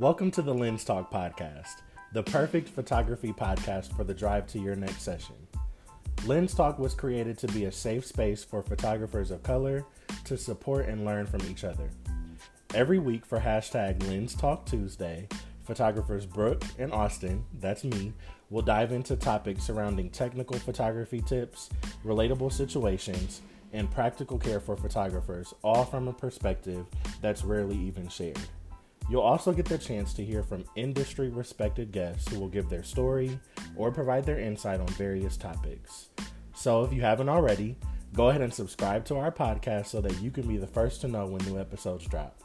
Welcome to the Lens Talk Podcast, the perfect photography podcast for the drive to your next session. Lens Talk was created to be a safe space for photographers of color to support and learn from each other. Every week for hashtag Lens Talk Tuesday, photographers Brooke and Austin, that's me, will dive into topics surrounding technical photography tips, relatable situations, and practical care for photographers, all from a perspective that's rarely even shared. You'll also get the chance to hear from industry respected guests who will give their story or provide their insight on various topics. So if you haven't already, go ahead and subscribe to our podcast so that you can be the first to know when new episodes drop.